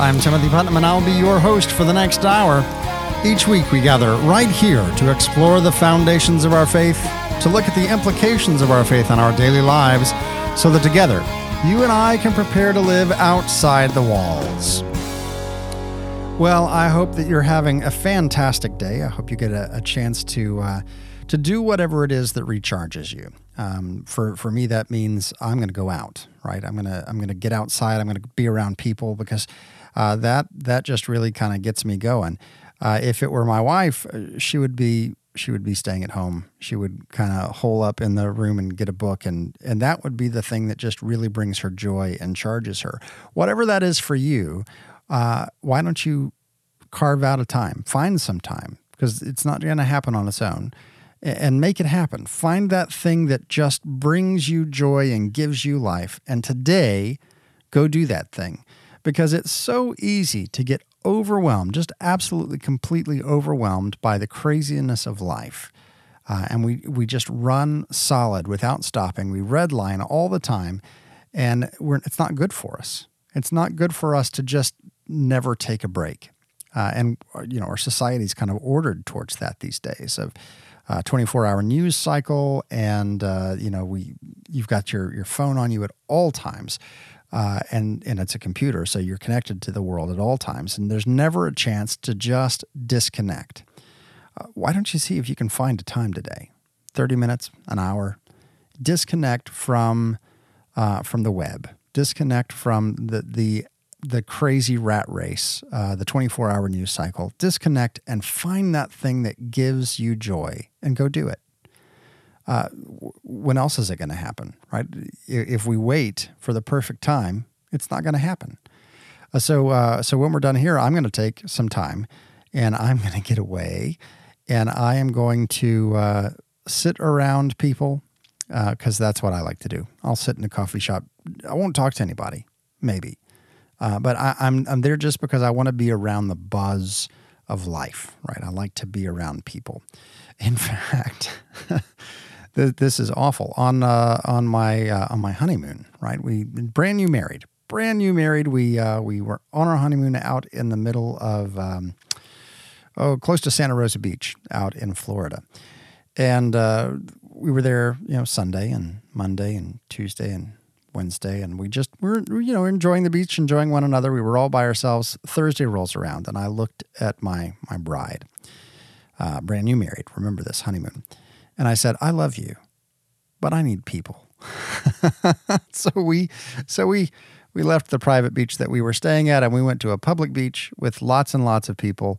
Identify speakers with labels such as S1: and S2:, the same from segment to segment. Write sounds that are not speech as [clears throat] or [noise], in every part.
S1: I'm Timothy Putnam, and I'll be your host for the next hour. Each week, we gather right here to explore the foundations of our faith, to look at the implications of our faith on our daily lives, so that together, you and I can prepare to live outside the walls. Well, I hope that you're having a fantastic day. I hope you get a, a chance to uh, to do whatever it is that recharges you. Um, for for me, that means I'm going to go out. Right, I'm gonna I'm gonna get outside. I'm gonna be around people because uh, that that just really kind of gets me going. Uh, if it were my wife, uh, she would be she would be staying at home. She would kind of hole up in the room and get a book, and and that would be the thing that just really brings her joy and charges her. Whatever that is for you, uh, why don't you carve out a time, find some time because it's not going to happen on its own, and make it happen. Find that thing that just brings you joy and gives you life, and today, go do that thing because it's so easy to get overwhelmed, just absolutely completely overwhelmed by the craziness of life. Uh, and we, we just run solid without stopping. We redline all the time, and it's not good for us. It's not good for us to just never take a break. Uh, and you know our society's kind of ordered towards that these days of uh, 24 hour news cycle, and uh, you know we you've got your your phone on you at all times uh, and and it's a computer, so you're connected to the world at all times, and there's never a chance to just disconnect. Uh, why don't you see if you can find a time today, thirty minutes, an hour, disconnect from uh, from the web, disconnect from the the the crazy rat race, uh, the 24 hour news cycle, disconnect and find that thing that gives you joy and go do it uh, when else is it going to happen, right? If we wait for the perfect time, it's not going to happen. Uh, so, uh, so when we're done here, I'm going to take some time, and I'm [laughs] going to get away, and I am going to uh, sit around people because uh, that's what I like to do. I'll sit in a coffee shop. I won't talk to anybody, maybe, but I, I'm I'm there just because I want to be around the buzz of life, right? I like to be around people. In [laughs] fact. [laughs] this is awful. On uh, on my uh, on my honeymoon, right? We brand new married, brand new married. We uh, we were on our honeymoon out in the middle of um, oh close to Santa Rosa Beach, out in Florida, and uh, we were there, you know, Sunday and Monday and Tuesday and Wednesday, and we just were you know enjoying the beach, enjoying one another. We were all by ourselves. Thursday rolls around, and I looked at my my bride, uh, brand new married. Remember this honeymoon and I said, I love you, but I need people. [laughs] so we, so we, we left the private beach that we were staying at and we went to a public beach with lots and lots of people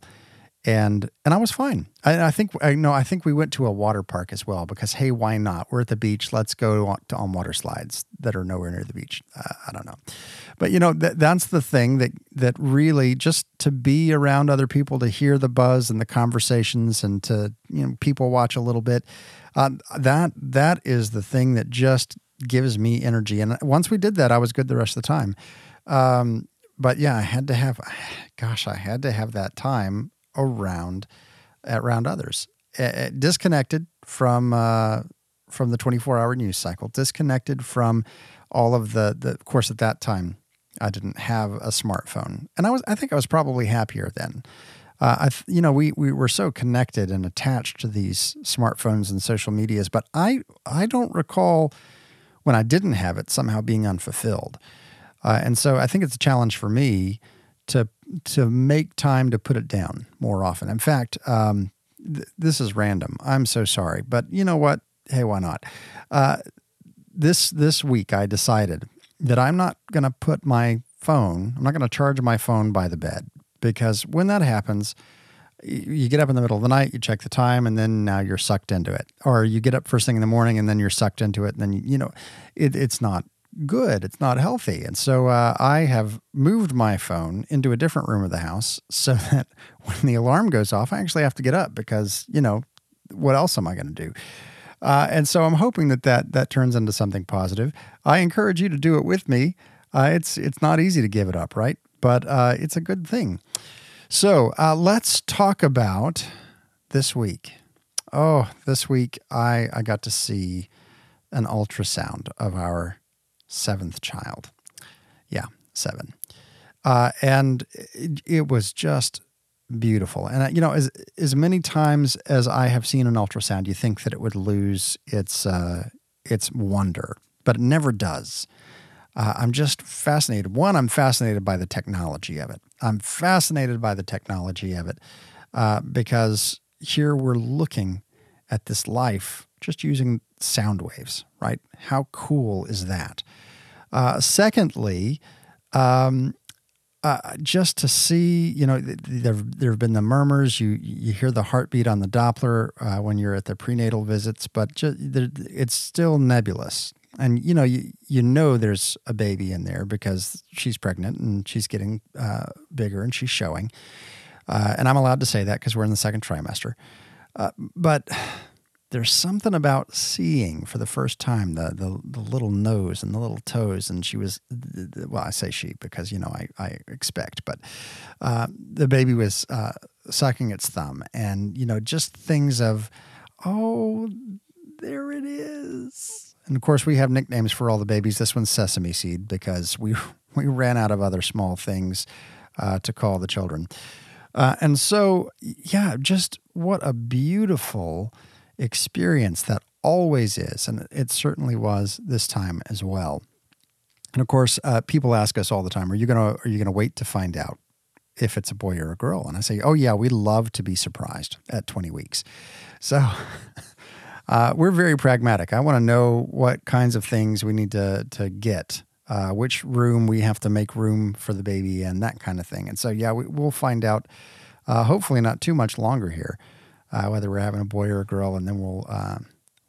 S1: and and I was fine. I, I, think I know. I think we went to a water park as well because hey, why not? We're at the beach. Let's go on, to, on water slides that are nowhere near the beach. Uh, I don't know, but you know that that's the thing that that really just to be around other people, to hear the buzz and the conversations, and to you know people watch a little bit. Uh, that that is the thing that just gives me energy. And once we did that, I was good the rest of the time. Um, but yeah, I had to have, gosh, I had to have that time around around others, uh, disconnected from uh, from the 24 hour news cycle, disconnected from all of the the. Of course, at that time, I didn't have a smartphone, and I was I think I was probably happier then. Uh, I, you know, we we were so connected and attached to these smartphones and social medias, but I I don't recall when I didn't have it somehow being unfulfilled. Uh, and so I think it's a challenge for me to to make time to put it down more often. In fact, um, th- this is random. I'm so sorry, but you know what? Hey, why not? Uh, this this week, I decided that I'm not going to put my phone. I'm not going to charge my phone by the bed because when that happens, you get up in the middle of the night, you check the time, and then now you're sucked into it. Or you get up first thing in the morning, and then you're sucked into it, and then you, you know, it, it's not good. It's not healthy. And so uh, I have moved my phone into a different room of the house [laughs] so that when the alarm goes off, I actually have to get up because, you know, what else am I going to do? Uh, and so I'm hoping that, that that turns into something positive. I encourage you to do it with me. Uh, it's it's not easy to give it up, right? But uh, it's a good thing. So uh, let's talk about this week. Oh, this week I I got to see an ultrasound of our seventh child. Yeah, seven. uh, and it, it, was just beautiful. And uh, you know, as as many times as I have seen an ultrasound, you think that it would lose its uh, its wonder, but it never does. Uh, I'm just fascinated. One, I'm fascinated by the technology of it. I'm fascinated by the technology of it uh, because here we're looking at this life just using sound waves, right? How cool is that? Uh, secondly, um, uh, just to see, you know, there there have been the murmurs. You you hear the heartbeat on the Doppler uh, when you're at the prenatal visits, but just, it's still nebulous. And you know, you you know there's a baby in there because she's pregnant and she's getting uh, bigger and she's showing. Uh, and I'm allowed to say that because we're in the second trimester. Uh, but there's something about seeing for the first time the, the, the little nose and the little toes. And she was, well, I say she because, you know, I, I expect, but uh, the baby was uh, sucking its thumb. And, you know, just things of, oh, there it is. And of course, we have nicknames for all the babies. This one's Sesame Seed because we, [laughs] we ran out of other small things uh, to call the children. Uh, and so, yeah, just what a beautiful experience that always is. And it certainly was this time as well. And of course, uh, people ask us all the time, are you to, are you to wait to find out if it's a boy or a girl? And I say, oh yeah, we love to be surprised at 20 weeks. So [laughs] uh, we're very pragmatic. I want to know what kinds of things we need to, to get uh, which room we have to make room for the baby and that kind of thing. And so, yeah, we, will find out, uh, hopefully not too much longer here, uh, whether we're having a boy or a girl, and then we'll uh,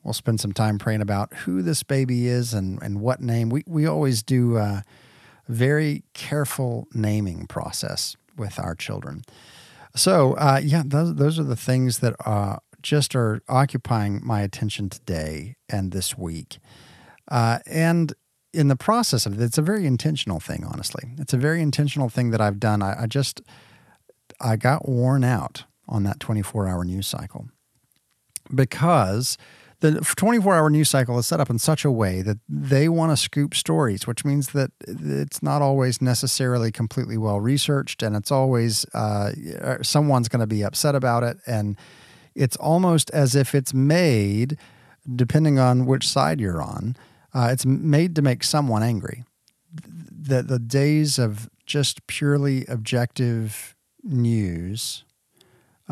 S1: we'll spend some time praying about who this baby is and and what name. We we always do a very careful naming process with our children. So, uh, yeah, those those are the things that uh, just are occupying my attention today and this week. and in the process of it, it's a very intentional thing, honestly. It's a very intentional thing that I've done. I, I just, I got worn out on that 24 hour news cycle because the 24 hour news cycle is set up in such a way that they want to scoop stories, which means that it's not always necessarily completely well researched and it's always, uh, someone's going to be upset about it. And it's almost as if it's made, depending on which side you're on uh, it's made to make someone angry. The, the days of just purely objective news,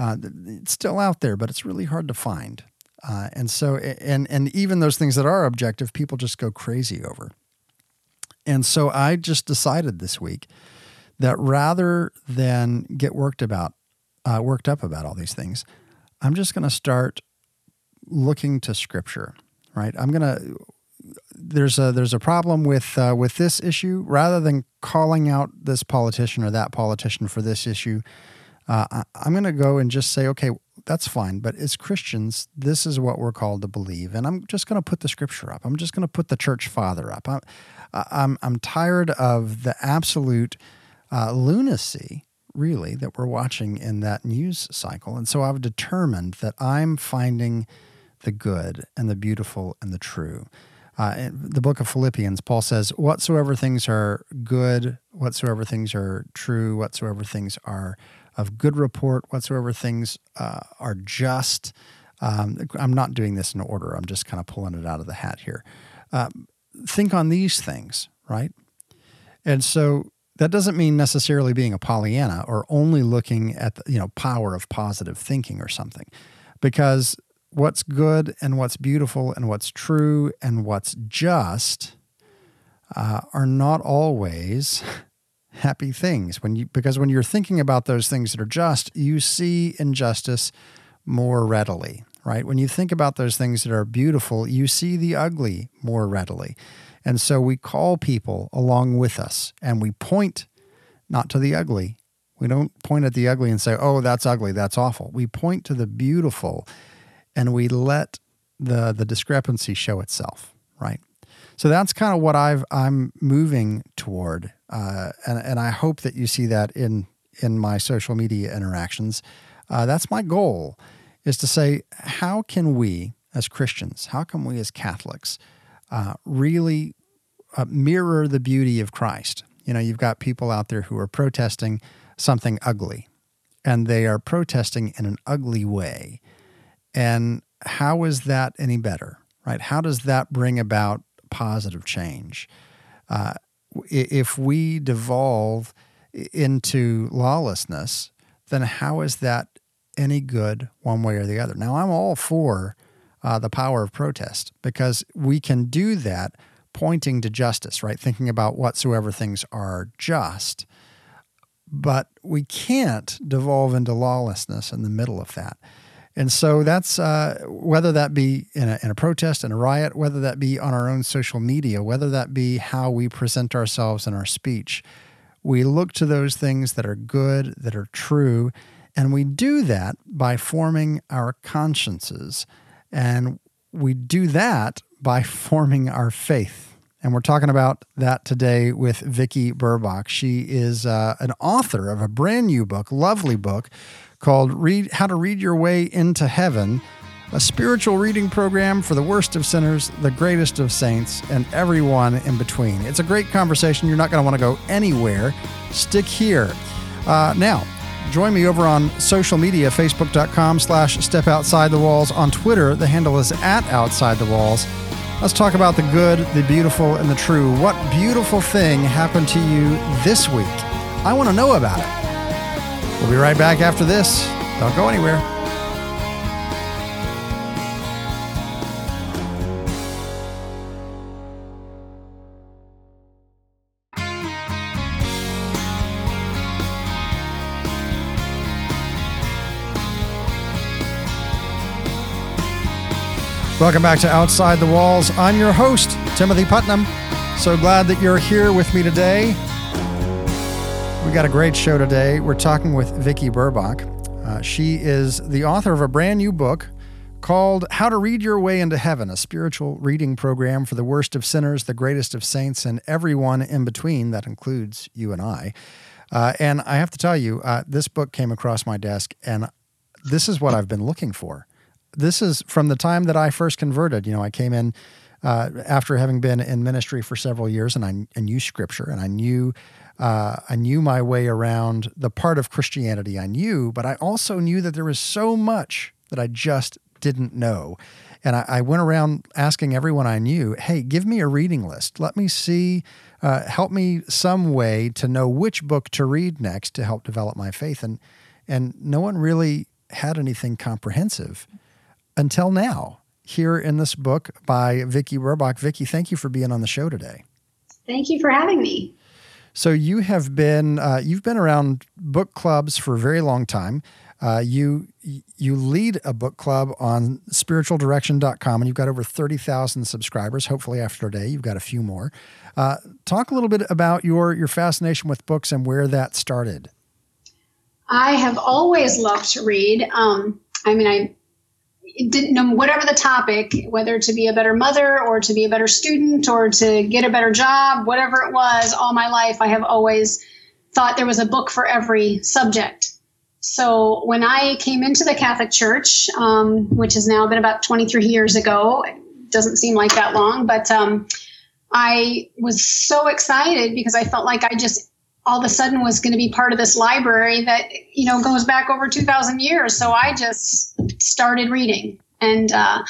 S1: uh, it's still out there, but it's really hard to find. Uh, and so, and and even those things that are objective, people just go crazy over. And so, I just decided this week that rather than get worked about, uh, worked up about all these things, I'm just going to start looking to Scripture. Right? I'm going to there's a there's a problem with uh, with this issue. Rather than calling out this politician or that politician for this issue, uh, I'm going to go and just say, okay, that's fine. But as Christians, this is what we're called to believe, and I'm just going to put the scripture up. I'm just going to put the church father up. I'm I'm, I'm tired of the absolute uh, lunacy really that we're watching in that news cycle, and so I've determined that I'm finding the good and the beautiful and the true. Uh, in the book of Philippians, Paul says, Whatsoever things are good, whatsoever things are true, whatsoever things are of good report, whatsoever things uh, are just. Um, I'm not doing this in order, I'm just kind of pulling it out of the hat here. Uh, think on these things, right? And so that doesn't mean necessarily being a Pollyanna or only looking at the you know power of positive thinking or something, because what's good and what's beautiful and what's true and what's just uh, are not always [laughs] happy things. When you because when you're thinking about those things that are just you see injustice more readily right? When you think about those things that are beautiful you see the ugly more readily. And so we call people along with us and we point not to the ugly. We don't point at the ugly and say oh that's ugly. That's awful. We point to the beautiful and we let the the discrepancy show itself, right? So that's kind of what I've I'm moving toward, uh, and and I hope that you see that in in my social media interactions. Uh, that's my goal, is to say how can we as Christians, how can we as Catholics, uh, really uh, mirror the beauty of Christ? You know, you've got people out there who are protesting something ugly, and they are protesting in an ugly way. And how is that any better, right? How does that bring about positive change? Uh, if we devolve into lawlessness, then how is that any good one way or the other? Now, I'm all for uh, the power of protest because we can do that pointing to justice, right? Thinking about whatsoever things are just. But we can't devolve into lawlessness in the middle of that. And so that's uh, whether that be in a, in a protest, in a riot, whether that be on our own social media, whether that be how we present ourselves in our speech. We look to those things that are good, that are true, and we do that by forming our consciences. And we do that by [laughs] forming our faith. And we're talking about that today with Vicki Burbach. She is uh, an author of a brand new book, lovely book, called Read How to Read Your Way into Heaven, a spiritual reading program for the worst of sinners, the greatest of saints, and everyone in between. It's a great conversation. You're not going to want to go anywhere. Stick here. Uh, now, join me over on social media, facebook.com slash step outside the walls. On Twitter, the handle is at outside the walls. Let's talk about the good, the beautiful, and the true. What beautiful thing happened to you this week? I want to know about it. We'll be right back after this. Don't go anywhere. Welcome back to Outside the Walls. I'm your host, Timothy Putnam. So glad that you're here with me today. We got a great show today. We're talking with Vicki Burbach. Uh, she is the author of a brand new book called How to Read Your Way into Heaven, a spiritual reading program for the worst of sinners, the greatest of saints, and everyone in between. That includes you and I. Uh, and I have to tell you, uh, this book came across my desk, and this is what I've been looking for this is from the time that I first converted. You know, I came in uh, after having been in ministry for several years, and I, I knew Scripture, and I knew uh, I knew my way around the part of Christianity I knew, but I also knew that there was so much that I just didn't know. And I, I went around asking everyone I knew, "Hey, give me a reading list. Let me see." Uh, help me some way to know which book to read next to help develop my faith and and no one really had anything comprehensive until now here in this book by Vicki Burbach. Vicki, thank you for being on the show today.
S2: Thank you for having me.
S1: So you have been uh, you've been around book clubs for a very long time. Uh, you you lead a book club on spiritualdirection.com and you've got over 30,000 subscribers. Hopefully after today you've got a few more. Uh, talk a little bit about your your fascination with books and where that started.
S2: I have always loved to read. Um, I mean, I didn't whatever the topic, whether to be a better mother or to be a better student or to get a better job, whatever it was, all my life I have always thought there was a book for every subject. So when I came into the Catholic Church, um, which has now been about 23 years ago, it doesn't seem like that long, but um, I was so excited because I felt like I just all of a sudden was going to be part of this library that you know goes back over 2000 years so i just started reading. And uh,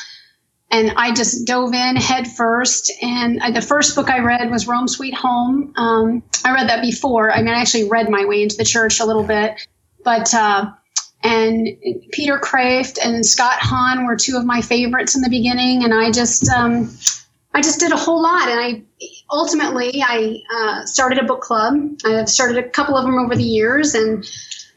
S2: and i just dove in head first. And I, the first book i read was rome sweet home. Um, i read that before. I mean i actually read my way into the church a little bit. But uh, and peter kreeft and scott hahn were two of my favorites in the beginning. And i just um, I just did a whole lot, and I ultimately I uh, started a book club. I've started a couple of them over the years, and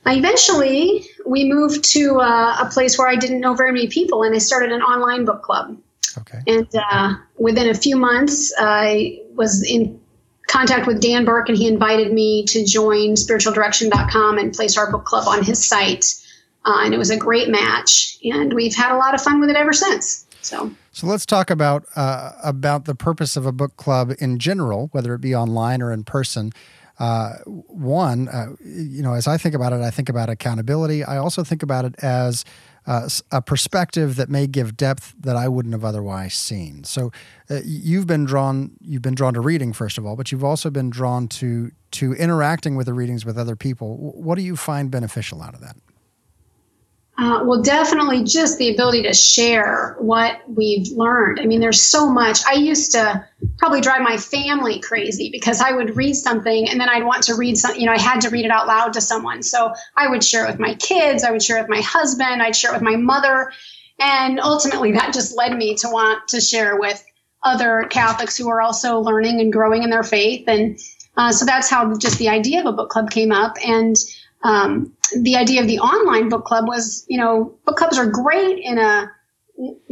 S2: I eventually we moved to uh, a place where I didn't know very many people, and I started an online book club.
S1: Okay.
S2: And uh, within a few months, I was in contact with Dan Burke, and he invited me to join spiritualdirection.com and place our book club on his site. Uh, and it was a great match, and we've had a lot of fun with it ever since. So.
S1: So let's talk about uh, about the purpose of a book club in general, whether it be online or in person. Uh, one, uh, you know, as I think about it, I think about accountability. I also think about it as uh, a perspective that may give depth that I wouldn't have otherwise seen. So uh, you've been drawn you've been drawn to reading first of all, but you've also been drawn to to interacting with the readings with other people. What do you find beneficial out of that?
S2: Uh, well, definitely just the ability to share what we've learned. I mean, there's so much. I used to probably drive my family crazy because I would read something and then I'd want to read something, you know, I had to read it out loud to someone. So I would share it with my kids, I would share it with my husband, I'd share it with my mother. And ultimately, that just led me to want to share with other Catholics who are also learning and growing in their faith. And uh, so that's how just the idea of a book club came up. And um, the idea of the online book club was, you know, book clubs are great in a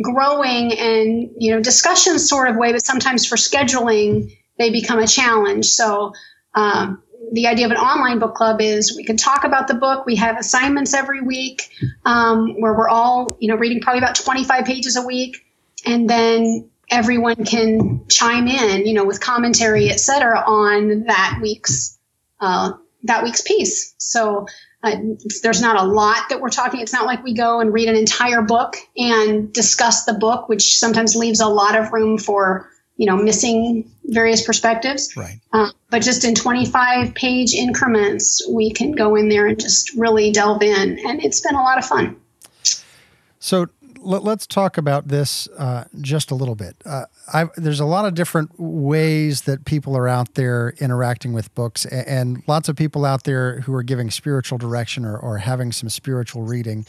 S2: growing and you know discussion sort of way, but sometimes for scheduling they become a challenge. So um, the idea of an online book club is we can talk about the book. We have assignments every week um, where we're all you know reading probably about 25 pages a week, and then everyone can chime in, you know, with commentary, et cetera, on that week's uh, that week's piece. So uh, there's not a lot that we're talking. It's not like we go and read an entire book and discuss the book, which sometimes leaves a lot of room for you know missing various perspectives.
S1: Right.
S2: Uh, but just in 25 page increments, we can go in there and just really delve in, and it's been a lot of fun.
S1: So let, us talk about this uh, just a little bit. Uh, there's a lot of different ways that people are out there interacting with books, and, and lots of people out there who are giving spiritual direction or, or having some spiritual reading.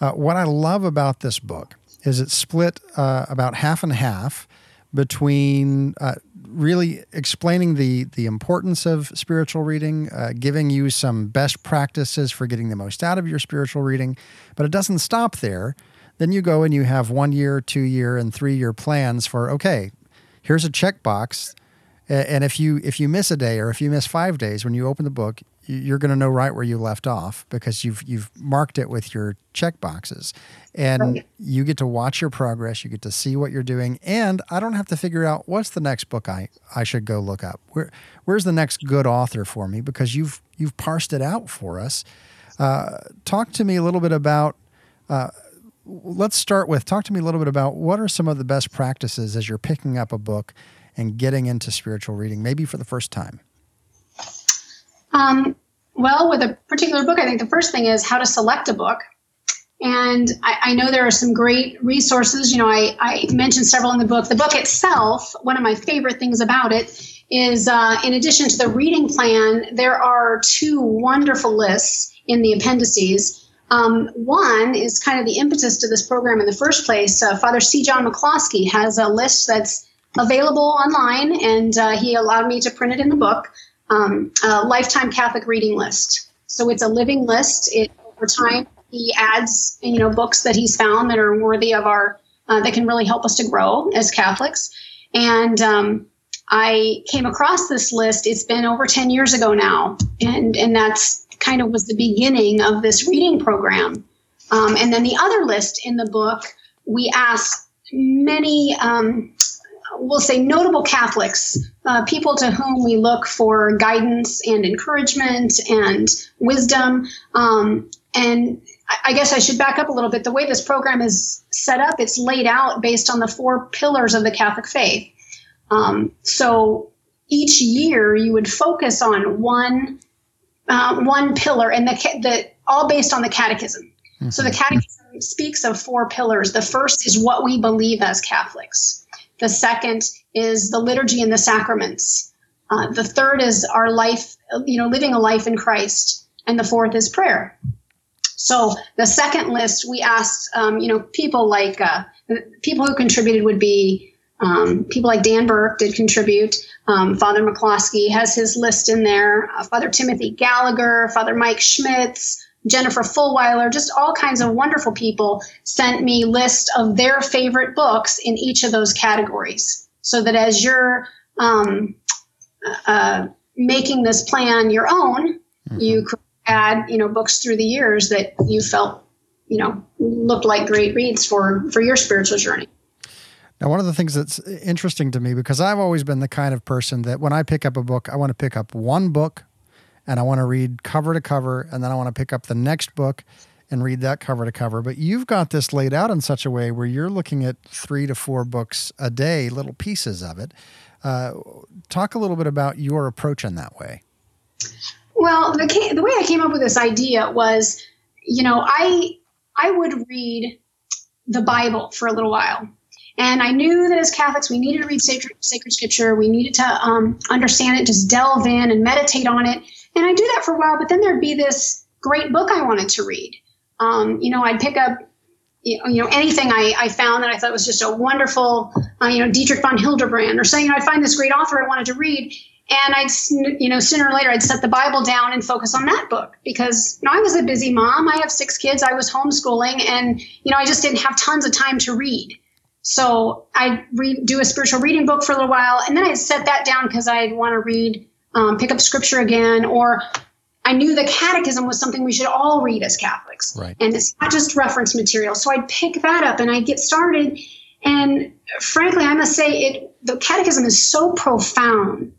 S1: Uh, what I love about this book is it's split uh, about half and half between uh, really explaining the the importance of spiritual reading, uh, giving you some best practices for getting the most out of your spiritual reading, but it doesn't stop there. Then you go and you have one year, two year, and three year plans for okay, here's a checkbox. And if you if you miss a day or if you miss five days when you open the book, you're going to know right where you left off because you've you've marked it with your check boxes, and right. you get to watch your progress. You get to see what you're doing, and I don't have to figure out what's the next book I, I should go look up. Where where's the next good author for me because you've you've parsed it out for us. Uh, talk to me a little bit about. Uh, let's start with talk to me a little bit about what are some of the best practices as you're picking up a book and getting into spiritual reading, maybe for the first time.
S2: Um, well, with a particular book, I think the first thing is how to select a book. And I, I, know there are some great resources. You know, I, I, mentioned several in the book. The book itself, one of my favorite things about it is, uh, in addition to the reading plan, there are two wonderful lists in the appendices um, one is kind of the impetus to this program in the first place. Uh, Father C. John McCloskey has a list that's available online, and uh, he allowed me to print it in the book. Um, a lifetime Catholic reading list. So it's a living list. It over time he adds you know books that he's found that are worthy of our uh, that can really help us to grow as Catholics. And um, I came across this list. It's been over ten years ago now, and and that's kind of was the beginning of this reading program. Um, and then the other list in the book, we asked many, um, we'll say, notable Catholics, uh, people to whom we look for guidance and encouragement and wisdom. Um, and I guess I should back up a little bit. The way this program is set up, it's laid out based on the four pillars of the Catholic faith. Um, so each year you would focus on one uh, one pillar, and the, the all based on the catechism. Mm-hmm. So the catechism speaks of four pillars. The first is what we believe as Catholics. The second is the liturgy and the sacraments. Uh, the third is our life, you know, living a life in Christ, and the fourth is prayer. So the second list, we asked, um, you know, people like uh, people who contributed would be um, people like Dan Burke did contribute. Um, Father McCloskey has his list in there. Uh, Father Timothy Gallagher, Father Mike Schmitz, Jennifer Fulwiler, just all kinds of wonderful people sent me lists of their favorite books in each of those categories. So that as you're um, uh, making this plan your own, mm-hmm. you could add, you know, books through the years that you felt, you know, looked like great reads for for your spiritual journey.
S1: Now, one of the things that's interesting to me, because I've always been the kind of person that when I pick up a book, I want to pick up one book and I want to read cover to cover, and then I want to pick up the next book and read that cover to cover. But you've got this laid out in such a way where you're looking at three to four books a day, little pieces of it. Uh, talk a little bit about your approach in that way.
S2: Well, the, the way I came up with this idea was, you know, I I would read the Bible for a little while. And I knew that as Catholics, we needed to read sacred, sacred scripture. We needed to um, understand it, just delve in and meditate on it. And I do that for a while, but then there'd be this great book I wanted to read. Um, you know, I'd pick up, you know, anything I, I found that I thought was just a wonderful, uh, you know, Dietrich von Hildebrand or saying, you know, I'd find this great author I wanted to read. And I'd, you know, sooner or later, I'd set the Bible down and focus on that book because, you know, I was a busy mom. I have six kids. I was homeschooling and, you know, I just didn't have tons of time to read. So I'd read, do a spiritual reading book for a little while. And then I'd set that down because I'd want to read, um, pick up scripture again. Or I knew the catechism was something we should all read as Catholics.
S1: Right.
S2: And it's not just reference material. So I'd pick that up and I'd get started. And frankly, I must say it, the catechism is so profound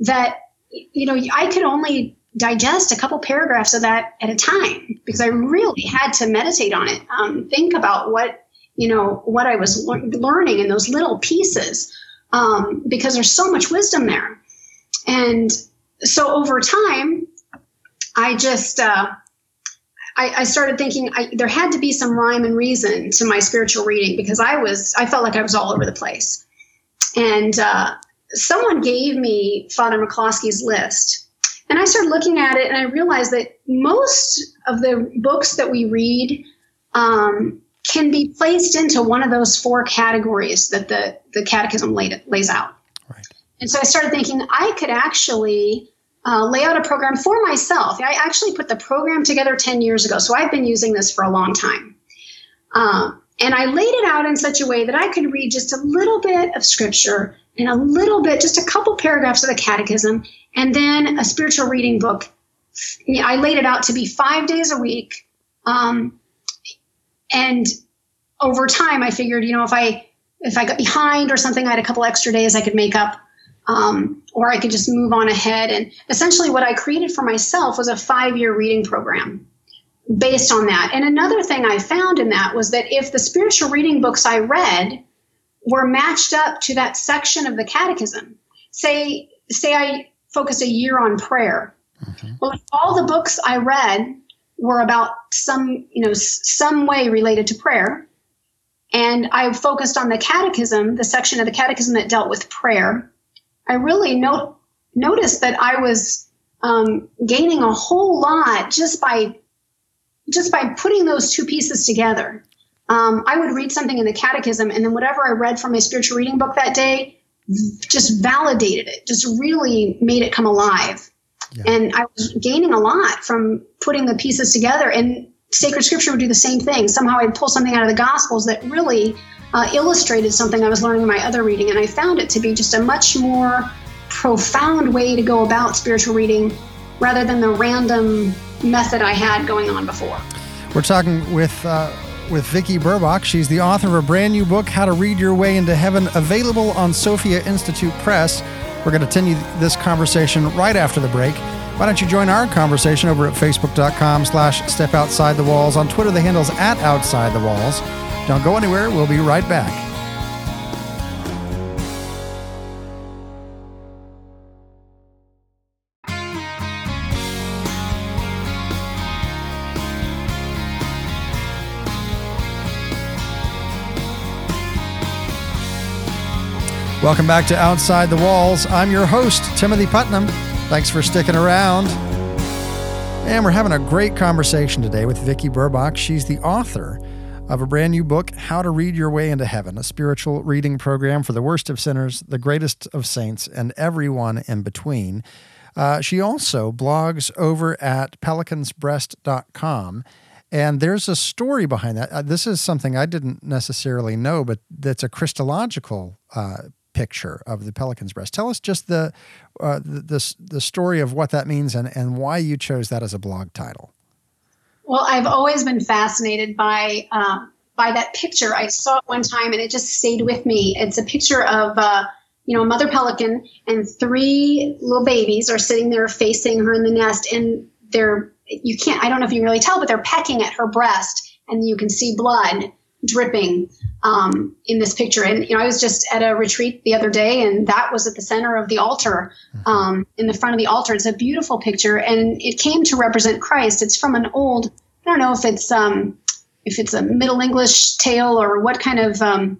S2: that you know I could only digest a couple paragraphs of that at a time because I really had to meditate on it, um, think about what you know what I was le- learning in those little pieces um, because there's so much wisdom there, and so over time, I just uh, I, I, started thinking I, there had to be some rhyme and reason to my spiritual reading because I was I felt like I was all over the place, and uh, someone gave me Father McCloskey's list. And I started looking at it and I realized that most of the books that we read um, can be placed into one of those four categories that the, the catechism laid, lays out.
S1: Right.
S2: And so I started thinking I could actually uh, lay out a program for myself. I actually put the program together 10 years ago, so I've been using this for a long time. Um, and I laid it out in such a way that I could read just a little bit of scripture and a little bit, just a couple paragraphs of the catechism, and then a spiritual reading book. I laid it out to be five days a week. Um, and over time, I figured, you know, if I if I got behind or something, I had a couple extra days I could make up, um, or I could just move on ahead. And essentially, what I created for myself was a five year reading program based on that. And another thing I found in that was that if the spiritual reading books I read were matched up to that section of the catechism. Say, say I focus a year on prayer. Mm-hmm. Well, if all the books I read were about some, you know, some way related to prayer, and I focused on the catechism, the section of the catechism that dealt with prayer, I really no- noticed that I was um, gaining a whole lot just by just by putting those two pieces together. Um, I would read something in the catechism, and then whatever I read from my spiritual reading book that day just validated it, just really made it come alive. Yeah. And I was gaining a lot from putting the pieces together. And sacred scripture would do the same thing. Somehow I'd pull something out of the Gospels that really uh, illustrated something I was learning in my other reading. And I found it to be just a much more profound way to go about spiritual reading rather than the random method I had going on before.
S1: We're talking with. Uh with Vicki Burbach. She's the author of a brand new book, How to Read Your Way into Heaven, available on Sophia Institute Press. We're going to continue this conversation right after the break. Why don't you join our conversation over at facebook.com slash step outside the walls. On Twitter, the handle's at outside the walls. Don't go anywhere. We'll be right back. Welcome back to Outside the Walls. I'm your host, Timothy Putnam. Thanks for sticking around. And we're having a great conversation today with Vicki Burbach. She's the author of a brand new book, How to Read Your Way into Heaven, a spiritual reading program for the worst of sinners, the greatest of saints, and everyone in between. Uh, she also blogs over at pelicansbreast.com. And there's a story behind that. Uh, this is something I didn't necessarily know, but that's a Christological uh, picture of the pelican's breast. Tell us just the, uh, the, the, the story of what that means and, and why you chose that as a blog title.
S2: Well, I've always been fascinated by um, by that picture. I saw it one time and it just stayed with me. It's a picture of uh, you know, a mother pelican and three little babies are sitting there facing her in the nest, and they're you can't I don't know if you really tell, but they're pecking at her breast, and you can see blood dripping um, in this picture. And you know, I was just at a retreat the other day, and that was at the center of the altar, mm-hmm. um, in the front of the altar. It's a beautiful picture, and it came to represent Christ. It's from an old. I don't know if it's um, if it's a Middle English tale or what kind of um,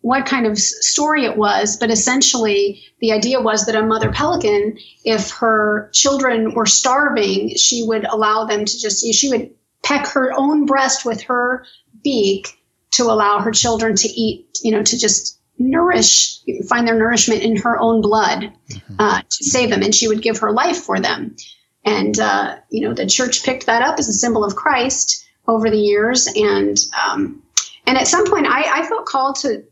S2: what kind of story it was, but essentially the idea was that a mother pelican, if her children were starving, she would allow them to just she would peck her own breast with her beak to allow her children to eat, you know, to just nourish, find their nourishment in her own blood mm-hmm. uh, to save them. And she would give her life for them. And, uh, you know, the church picked that up as a symbol of Christ over the years. And, um, and at some point, I, I, felt called to,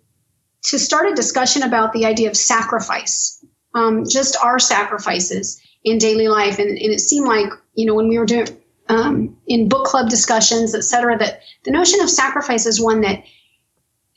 S2: to start a discussion about the idea of sacrifice, um, just our sacrifices in daily life. And, and it seemed like, you know, when we were doing, um, in book club discussions, et cetera, that the notion of sacrifice is one that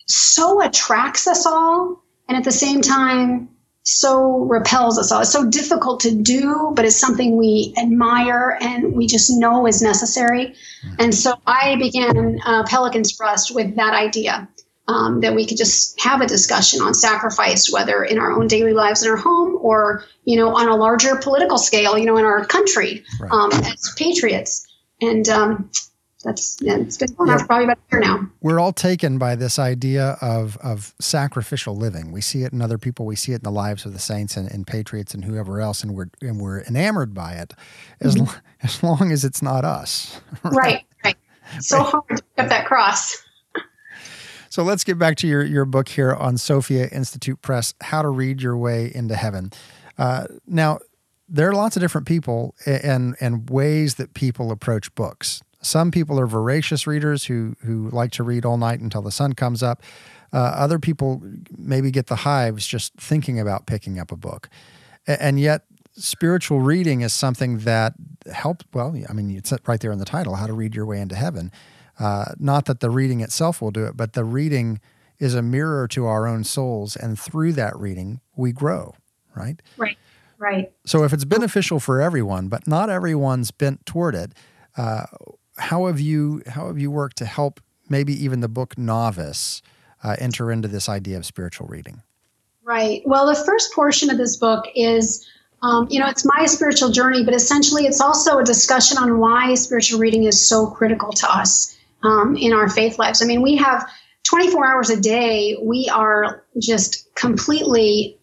S2: so attracts us all and at the same time so repels us all. It's so difficult to do, but it's something we admire and we just know is necessary. Mm-hmm. And so I began uh, Pelican's Breast with that idea um, that we could just have a discussion on sacrifice, whether in our own daily lives in our home or, you know, on a larger political scale, you know, in our country right. um, as patriots. And um, that's yeah, it's been going on probably about a year now.
S1: We're all taken by this idea of of sacrificial living. We see it in other people. We see it in the lives of the saints and, and patriots and whoever else, and we're and we're enamored by it, as mm-hmm. [laughs] as long as it's not us. [laughs]
S2: Right, right. right. So right. hard to pick up that cross.
S1: So let's get back to your, your book here on Sophia Institute Press, How to Read Your Way into Heaven. Uh, now, there are lots of different people and, and ways that people approach books. Some people are voracious readers who, who like to read all night until the sun comes up. Uh, other people maybe get the hives just thinking about picking up a book. And yet, spiritual reading is something that helps. Well, I mean, it's right there in the title, How to Read Your Way into Heaven. Uh, not that the reading itself will do it, but the reading is a mirror to our own souls. And through that reading, we grow, right?
S2: Right, right.
S1: So if it's beneficial for everyone, but not everyone's bent toward it, uh, how have you how have you worked to help maybe even the book novice uh, enter into this idea of spiritual reading?
S2: Right. Well, the first portion of this book is um, you know, it's my spiritual journey, but essentially it's also a discussion on why spiritual reading is so critical to us um, in our faith lives. I mean, we have 24 hours a day, we are just completely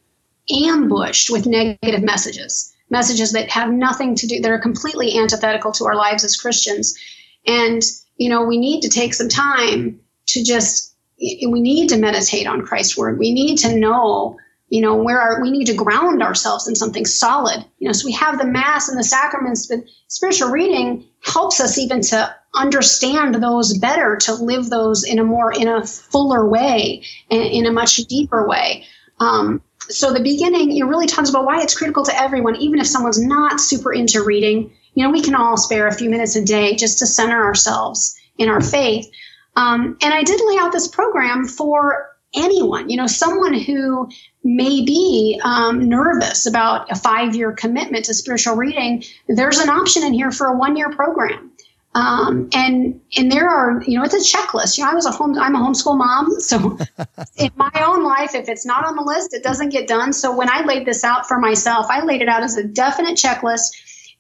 S2: ambushed with negative messages, messages that have nothing to do, that are completely antithetical to our lives as Christians. And, you know, we need to take some time to just, we need to meditate on Christ's word. We need to know you know where our, we need to ground ourselves in something solid you know so we have the mass and the sacraments but spiritual reading helps us even to understand those better to live those in a more in a fuller way and in a much deeper way um, so the beginning it really talks about why it's critical to everyone even if someone's not super into reading. You know we can all spare a few minutes a day just to center ourselves in our faith. Um, and i did lay out this program for anyone you know someone who may be um, nervous about a five year commitment to spiritual reading. There's an option in here for a one year program um, and and there are you know it's a checklist. You know, I was a home I'm a homeschool mom, so [laughs] in my own life, if it's not on the list, it doesn't get done. So when I laid this out for myself, I laid it out as a definite checklist,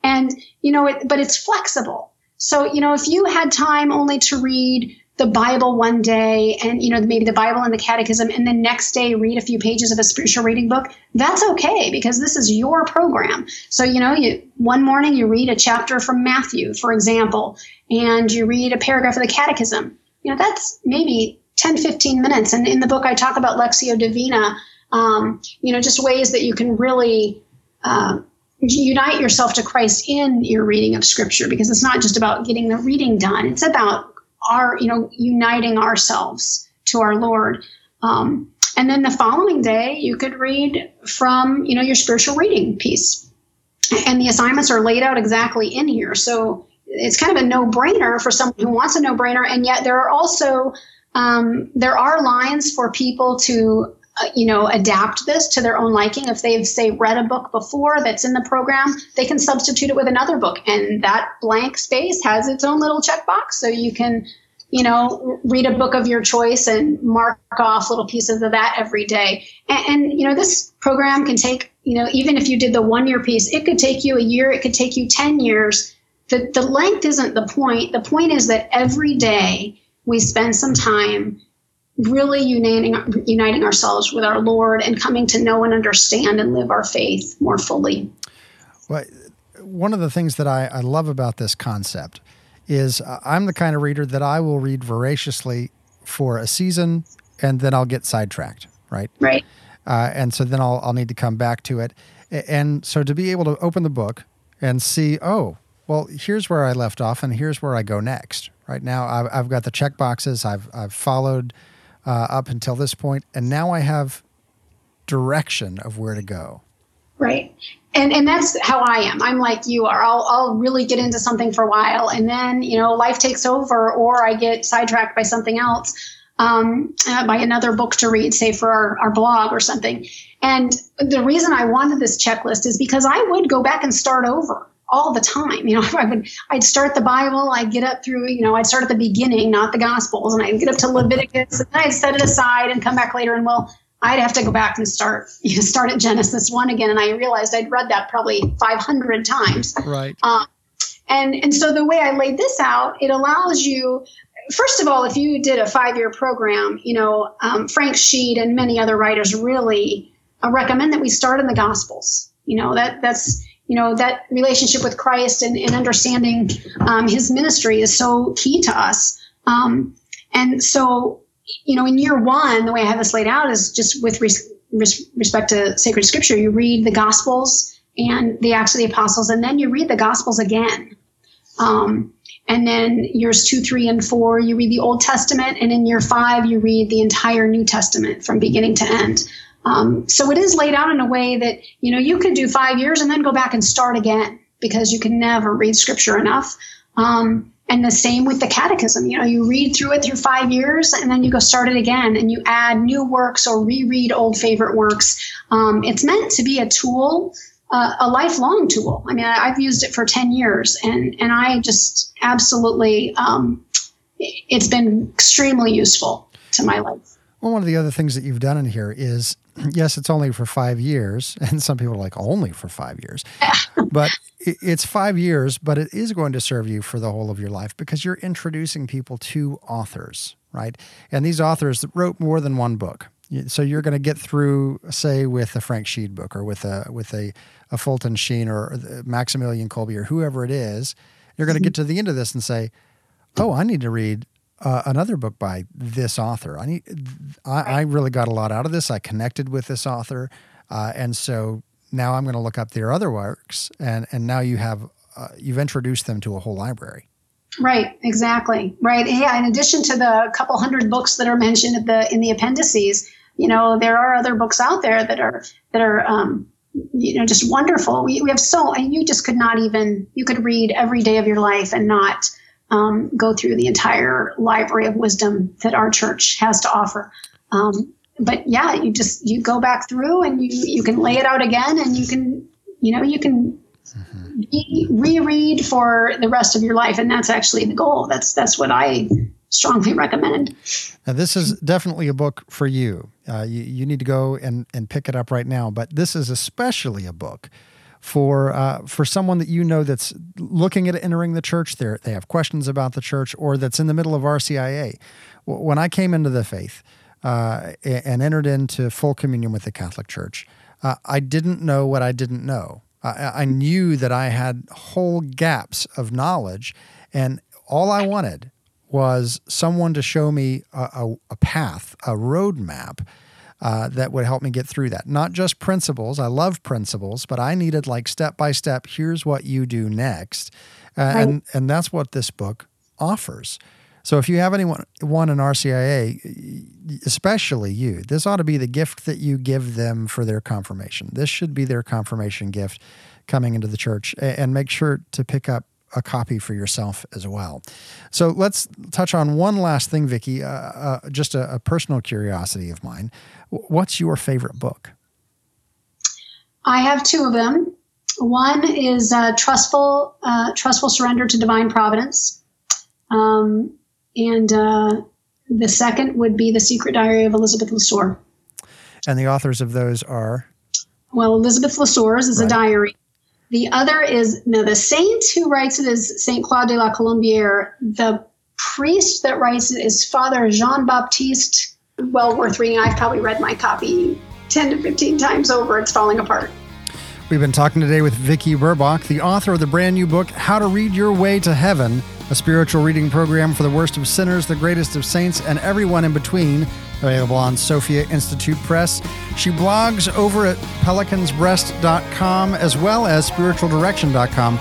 S2: and you know, it, but it's flexible. So you know, if you had time only to read the Bible one day and, you know, maybe the Bible and the catechism, and the next day read a few pages of a spiritual reading book, that's okay because this is your program. So, you know, you one morning you read a chapter from Matthew, for example, and you read a paragraph of the catechism. You know, that's maybe 10, 15 minutes. And in the book, I talk about Lectio Divina, um, you know, just ways that you can really uh, unite yourself to Christ in your reading of Scripture because it's not just about getting the reading done, it's about our, you know, uniting ourselves to our Lord. Um, and then the following day, you could read from, you know, your spiritual reading piece. And the assignments are laid out exactly in here. So it's kind of a no brainer for someone who wants a no brainer. And yet there are also, um, there are lines for people to uh, you know, adapt this to their own liking. If they've, say, read a book before that's in the program, they can substitute it with another book. And that blank space has its own little checkbox. So you can, you know, read a book of your choice and mark off little pieces of that every day. And, and you know, this program can take, you know, even if you did the one year piece, it could take you a year, it could take you 10 years. The, the length isn't the point. The point is that every day we spend some time really uniting uniting ourselves with our Lord and coming to know and understand and live our faith more fully.
S1: Well, one of the things that I, I love about this concept is uh, I'm the kind of reader that I will read voraciously for a season and then I'll get sidetracked, right?
S2: Right.
S1: Uh, and so then I'll, I'll need to come back to it. And so to be able to open the book and see, oh, well, here's where I left off and here's where I go next. Right now, I've, I've got the check boxes. I've, I've followed uh, up until this point, and now I have direction of where to go.
S2: Right. And and that's how I am. I'm like you are. I'll I'll really get into something for a while, and then you know life takes over, or I get sidetracked by something else, um, uh, by another book to read, say for our, our blog or something. And the reason I wanted this checklist is because I would go back and start over all the time. You know, [laughs] I would I'd start the Bible, I'd get up through, you know, I'd start at the beginning, not the Gospels, and I'd get up to Leviticus, and I'd set it aside and come back later, and well, I'd have to go back and start, [laughs] you know, start at Genesis one again, and I realized I'd read that probably 500 times.
S1: Right.
S2: Um, and and so the way I laid this out, it allows you. First of all, if you did a five-year program, you know um, Frank Sheed and many other writers really uh, recommend that we start in the Gospels. You know that that's you know that relationship with christ and, and understanding um, his ministry is so key to us. Um, and so you know in year one the way i have this laid out is just with res- res- respect to sacred scripture you read the gospels and the acts of the apostles and then you read the gospels again. Um, and then years two three and four you read the old testament and in year five you read the entire new testament from beginning to end um, so it is laid out in a way that you know you could do five years and then go back and start again because you can never read scripture enough. Um, and the same with the catechism. You know, you read through it through five years and then you go start it again and you add new works or reread old favorite works. Um, it's meant to be a tool, uh, a lifelong tool. I mean, I, have used it for 10 years and, and I just absolutely, um, it's been extremely useful to my life.
S1: Well, one of the other things that you've done in here is [clears throat] yes, it's only for five years, [laughs] and some people are like, only for five years. [laughs] but it's five years, but it is going to serve you for the whole of your life because you're introducing people to authors, right? And these authors that wrote more than one book. So you're going to get through, say, with a Frank Sheed book or with a with a, a Fulton Sheen or uh, Maximilian Kolbe or whoever it is. You're going to mm-hmm. get to the end of this and say, "Oh, I need to read uh, another book by this author. I need, I, I, really got a lot out of this. I connected with this author, uh, and so now I'm going to look up their other works, and and now you have uh, you've introduced them to a whole library.
S2: Right, exactly. Right. Yeah. In addition to the couple hundred books that are mentioned at the in the appendices, you know, there are other books out there that are that are um, you know just wonderful. We, we have so and you just could not even you could read every day of your life and not um, go through the entire library of wisdom that our church has to offer. Um, but yeah, you just you go back through and you you can lay it out again, and you can you know you can mm-hmm. re- reread for the rest of your life, and that's actually the goal. That's that's what I strongly recommend.
S1: Now, this is definitely a book for you. Uh, you, you need to go and, and pick it up right now. But this is especially a book for uh, for someone that you know that's looking at entering the church. They they have questions about the church, or that's in the middle of RCIA. When I came into the faith uh, and entered into full communion with the Catholic Church, uh, I didn't know what I didn't know. I, I knew that I had whole gaps of knowledge, and all I wanted was someone to show me a, a, a path, a roadmap uh, that would help me get through that. Not just principles. I love principles, but I needed like step by step. Here's what you do next, uh, right. and and that's what this book offers. So if you have anyone one in RCIA, especially you, this ought to be the gift that you give them for their confirmation. This should be their confirmation gift coming into the church, and make sure to pick up a copy for yourself as well. So let's touch on one last thing, Vicki. Uh, uh, just a, a, personal curiosity of mine. What's your favorite book?
S2: I have two of them. One is uh, trustful, uh, trustful surrender to divine providence, um, and uh, the second would be the Secret Diary of Elizabeth Leseur.
S1: And the authors of those are?
S2: Well, Elizabeth Leseur's is right. a diary. The other is now the saint who writes it is Saint Claude de la Colombière. The priest that writes it is Father Jean Baptiste. Well worth reading. I've probably read my copy 10 to 15 times over. It's falling apart.
S1: We've been talking today with Vicki Burbach, the author of the brand new book, How to Read Your Way to Heaven, a spiritual reading program for the worst of sinners, the greatest of saints, and everyone in between. Available on Sophia Institute Press. She blogs over at pelicansbreast.com as well as spiritualdirection.com.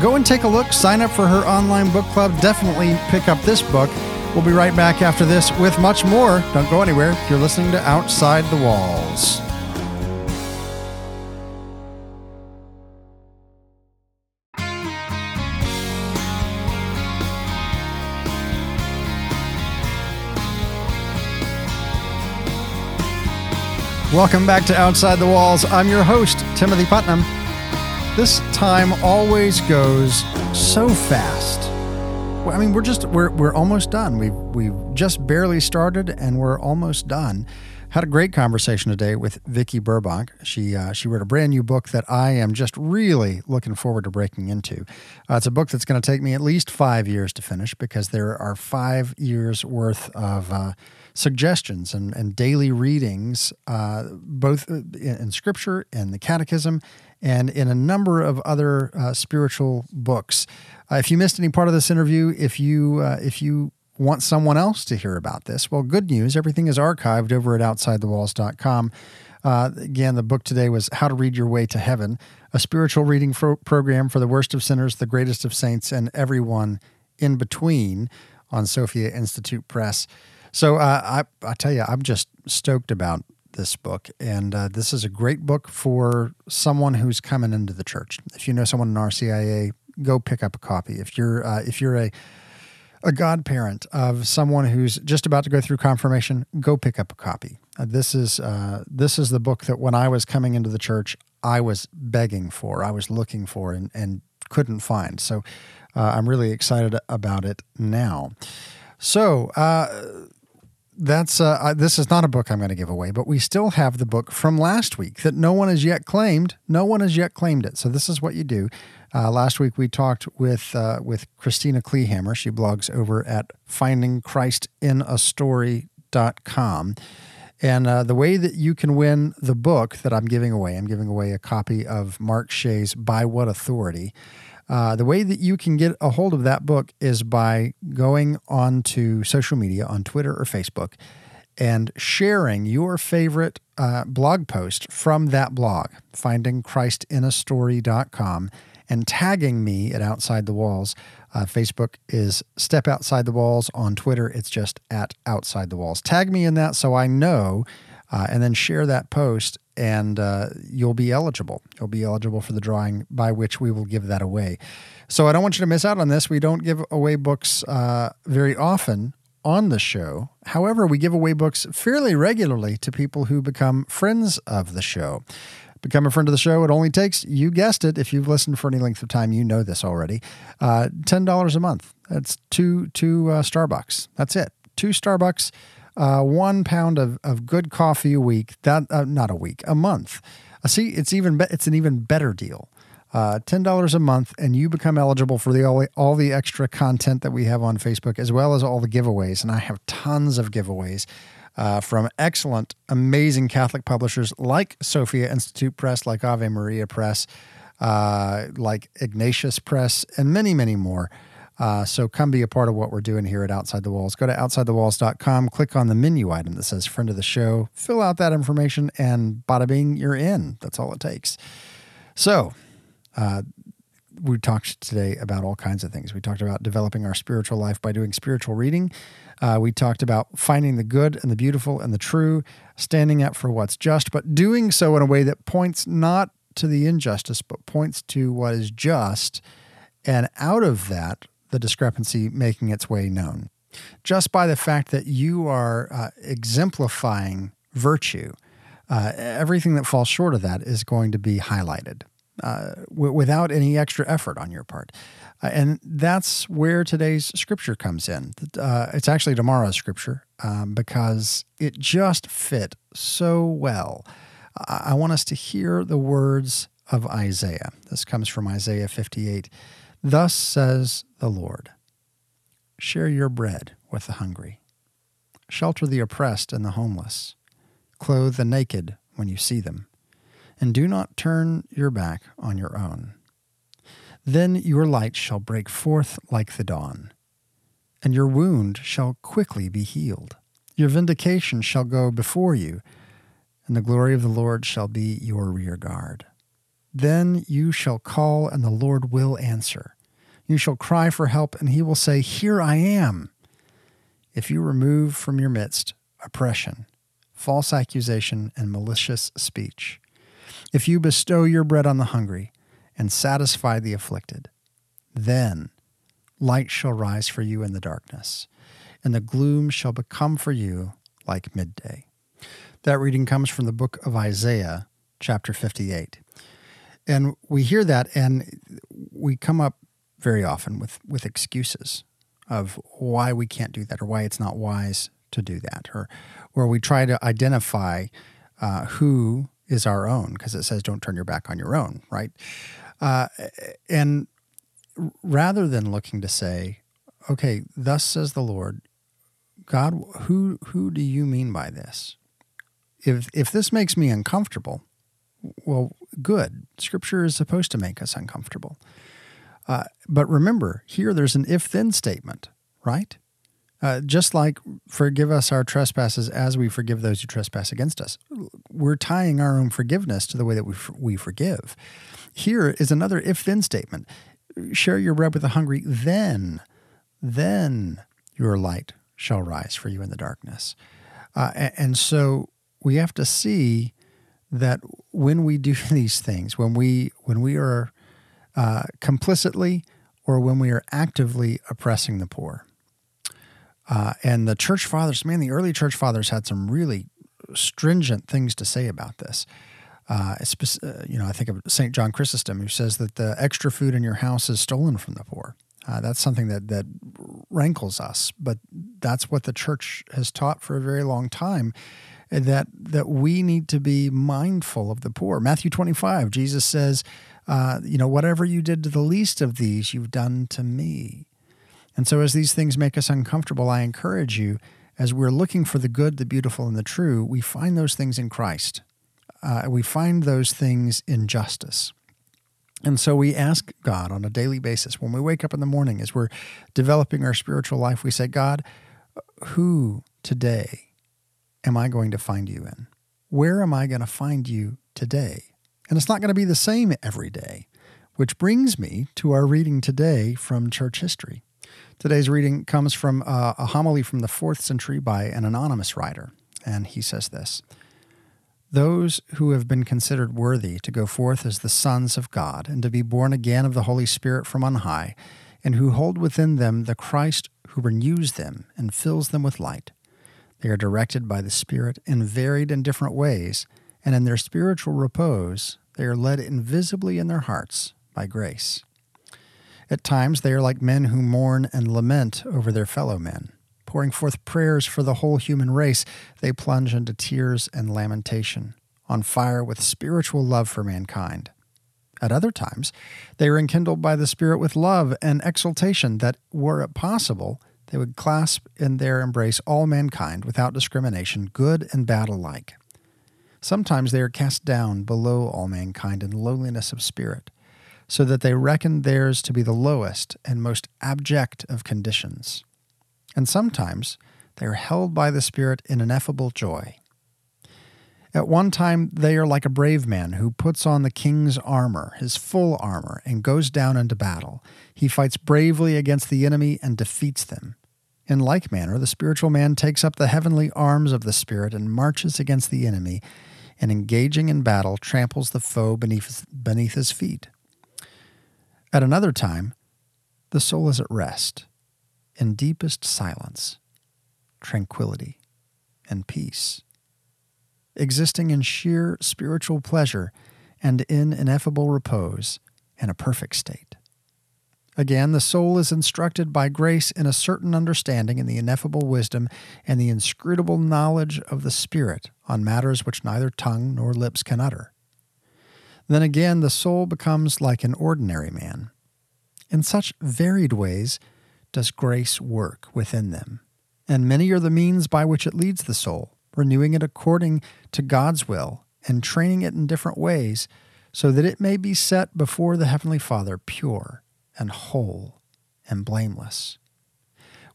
S1: Go and take a look, sign up for her online book club. Definitely pick up this book. We'll be right back after this with much more. Don't go anywhere. You're listening to Outside the Walls. Welcome back to Outside the Walls. I'm your host, Timothy Putnam. This time always goes so fast. I mean, we're just we're we're almost done. We've we've just barely started and we're almost done. Had a great conversation today with Vicki Burbach. She uh, she wrote a brand new book that I am just really looking forward to breaking into. Uh, it's a book that's going to take me at least five years to finish because there are five years worth of uh, suggestions and, and daily readings, uh, both in, in, Scripture and the Catechism, and in a number of other uh, spiritual books. Uh, if you missed any part of this interview, if you uh, if you want someone else to hear about this, well, good news. Everything is archived over at OutsideTheWalls.com. Uh, again, the book today was How to Read Your Way to Heaven, a spiritual reading program for the worst of sinners, the greatest of saints, and everyone in between on Sophia Institute Press. So uh, I, I tell you, I'm just stoked about this book, and uh, this is a great book for someone who's coming into the church. If you know someone in RCIA, go pick up a copy. If you're uh, if you're a a godparent of someone who's just about to go through confirmation, go pick up a copy. Uh, this is uh, this is the book that when I was coming into the church, I was begging for, I was looking for, and, and couldn't find. So uh, I'm really excited about it now. So uh, that's uh, this is not a book I'm going to give away, but we still have the book from last week that no one has yet claimed. No one has yet claimed it. So this is what you do. Uh, last week we talked with uh, with Christina Kleehammer. She blogs over at findingchristina story.com. And uh, the way that you can win the book that I'm giving away, I'm giving away a copy of Mark Shea's By What Authority. Uh, the way that you can get a hold of that book is by going onto social media on Twitter or Facebook and sharing your favorite uh, blog post from that blog, findingchristinastory.com, and tagging me at Outside the Walls. Uh, Facebook is Step Outside the Walls. On Twitter, it's just at Outside the Walls. Tag me in that so I know, uh, and then share that post and uh, you'll be eligible. You'll be eligible for the drawing by which we will give that away. So I don't want you to miss out on this. We don't give away books uh, very often on the show. However, we give away books fairly regularly to people who become friends of the show. Become a friend of the show. It only takes, you guessed it, if you've listened for any length of time, you know this already. Uh, $10 a month. That's two, two uh, Starbucks. That's it. Two Starbucks uh, one pound of, of good coffee a week. That uh, not a week, a month. Uh, see, it's even be- it's an even better deal. Uh, ten dollars a month, and you become eligible for the all, all the extra content that we have on Facebook, as well as all the giveaways. And I have tons of giveaways. Uh, from excellent, amazing Catholic publishers like Sophia Institute Press, like Ave Maria Press, uh, like Ignatius Press, and many, many more. Uh, so come be a part of what we're doing here at Outside the Walls. Go to OutsideTheWalls.com, click on the menu item that says Friend of the Show, fill out that information, and bada bing, you're in. That's all it takes. So, uh, we talked today about all kinds of things. We talked about developing our spiritual life by doing spiritual reading. Uh, we talked about finding the good and the beautiful and the true, standing up for what's just, but doing so in a way that points not to the injustice, but points to what is just and out of that, the discrepancy making its way known. Just by the fact that you are uh, exemplifying virtue, uh, everything that falls short of that is going to be highlighted uh, w- without any extra effort on your part. Uh, and that's where today's scripture comes in. Uh, it's actually tomorrow's scripture um, because it just fit so well. I-, I want us to hear the words of Isaiah. This comes from Isaiah 58. Thus says the Lord Share your bread with the hungry, shelter the oppressed and the homeless, clothe the naked when you see them, and do not turn your back on your own. Then your light shall break forth like the dawn, and your wound shall quickly be healed. Your vindication shall go before you, and the glory of the Lord shall be your rear guard. Then you shall call, and the Lord will answer. You shall cry for help, and he will say, Here I am. If you remove from your midst oppression, false accusation, and malicious speech, if you bestow your bread on the hungry and satisfy the afflicted, then light shall rise for you in the darkness, and the gloom shall become for you like midday. That reading comes from the book of Isaiah, chapter 58. And we hear that and we come up very often with, with excuses of why we can't do that or why it's not wise to do that or where we try to identify uh, who is our own because it says don't turn your back on your own right? Uh, and rather than looking to say okay thus says the lord god who who do you mean by this? If if this makes me uncomfortable well, good. Scripture is supposed to make us uncomfortable. Uh, but remember, here there's an if then statement, right? Uh, just like forgive us our trespasses as we forgive those who trespass against us. We're tying our own forgiveness to the way that we, we forgive. Here is another if then statement share your bread with the hungry, then, then your light shall rise for you in the darkness. Uh, and, and so we have to see that when we do [laughs] these things, when we when we are uh, complicitly or when we are actively oppressing the poor, uh, and the church fathers, man, the early church fathers had some really stringent things to say about this. Uh, uh you know, I think of Saint John Chrysostom, who says that the extra food in your house is stolen from the poor. Uh, that's something that that rankles us, but that's what the church has taught for a very long time that that we need to be mindful of the poor. Matthew 25, Jesus says, uh, you know, whatever you did to the least of these, you've done to me. And so, as these things make us uncomfortable, I encourage you, as we're looking for the good, the beautiful, and the true, we find those things in Christ. Uh, we find those things in justice. And so we ask God on a daily basis when we wake up in the morning, as we're developing our spiritual life, we say, God, who today am I going to find you in? Where am I going to find you today? And it's not going to be the same every day, which brings me to our reading today from church history. Today's reading comes from uh, a homily from the fourth century by an anonymous writer, and he says this Those who have been considered worthy to go forth as the sons of God and to be born again of the Holy Spirit from on high, and who hold within them the Christ who renews them and fills them with light they are directed by the Spirit in varied and different ways, and in their spiritual repose, they are led invisibly in their hearts by grace. At times, they are like men who mourn and lament over their fellow men. Pouring forth prayers for the whole human race, they plunge into tears and lamentation, on fire with spiritual love for mankind. At other times, they are enkindled by the Spirit with love and exultation that, were it possible, they would clasp in their embrace all mankind without discrimination, good and bad alike. Sometimes they are cast down below all mankind in lowliness of spirit, so that they reckon theirs to be the lowest and most abject of conditions. And sometimes they are held by the Spirit in ineffable joy. At one time, they are like a brave man who puts on the king's armor, his full armor, and goes down into battle. He fights bravely against the enemy and defeats them. In like manner, the spiritual man takes up the heavenly arms of the Spirit and marches against the enemy, and engaging in battle, tramples the foe beneath, beneath his feet. At another time, the soul is at rest, in deepest silence, tranquility, and peace, existing in sheer spiritual pleasure and in ineffable repose and a perfect state. Again, the soul is instructed by grace in a certain understanding in the ineffable wisdom and the inscrutable knowledge of the Spirit on matters which neither tongue nor lips can utter. Then again, the soul becomes like an ordinary man. In such varied ways does grace work within them, and many are the means by which it leads the soul, renewing it according to God's will and training it in different ways so that it may be set before the Heavenly Father pure and whole and blameless.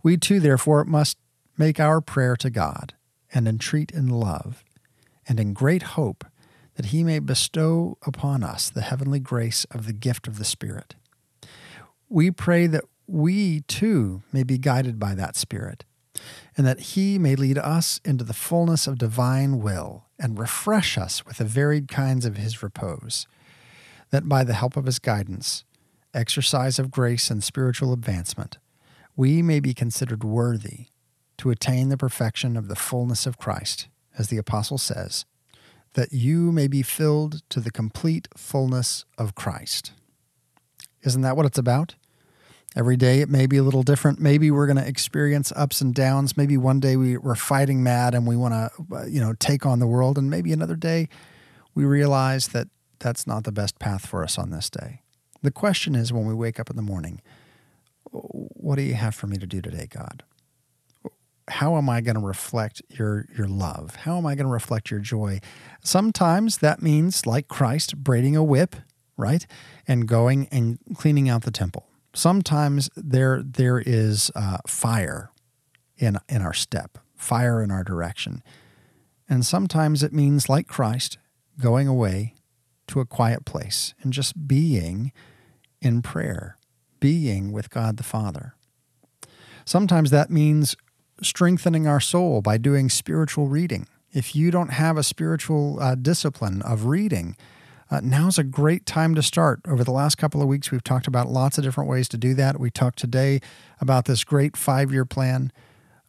S1: We too, therefore, must make our prayer to God and entreat in love and in great hope that He may bestow upon us the heavenly grace of the gift of the Spirit. We pray that we too may be guided by that Spirit and that He may lead us into the fullness of divine will and refresh us with the varied kinds of His repose, that by the help of His guidance, exercise of grace, and spiritual advancement, we may be considered worthy to attain the perfection of the fullness of Christ, as the Apostle says, that you may be filled to the complete fullness of Christ. Isn't that what it's about? Every day it may be a little different. Maybe we're going to experience ups and downs. Maybe one day we, we're fighting mad and we want to, uh, you know, take on the world. And maybe another day we realize that that's not the best path for us on this day. The question is when we wake up in the morning, what do you have for me to do today, God? How am I going to reflect your your love? How am I going to reflect your joy? Sometimes that means like Christ braiding a whip, right? And going and cleaning out the temple. Sometimes there there is uh, fire in in our step, fire in our direction. And sometimes it means like Christ going away to a quiet place and just being in prayer, being with God the Father. Sometimes that means strengthening our soul by doing spiritual reading. If you don't have a spiritual uh, discipline of reading, uh, now's a great time to start. Over the last couple of weeks, we've talked about lots of different ways to do that. We talked today about this great five year plan.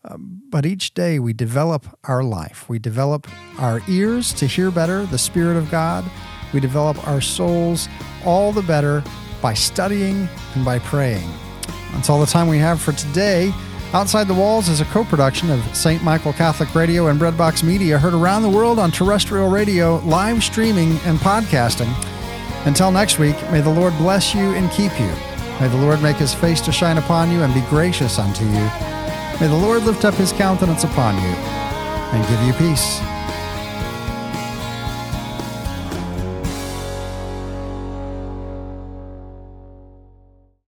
S1: Uh, but each day we develop our life. We develop our ears to hear better the Spirit of God. We develop our souls all the better by studying and by praying. That's all the time we have for today. Outside the Walls is a co production of St. Michael Catholic Radio and Breadbox Media, heard around the world on terrestrial radio, live streaming, and podcasting. Until next week, may the Lord bless you and keep you. May the Lord make his face to shine upon you and be gracious unto you. May the Lord lift up his countenance upon you and give you peace.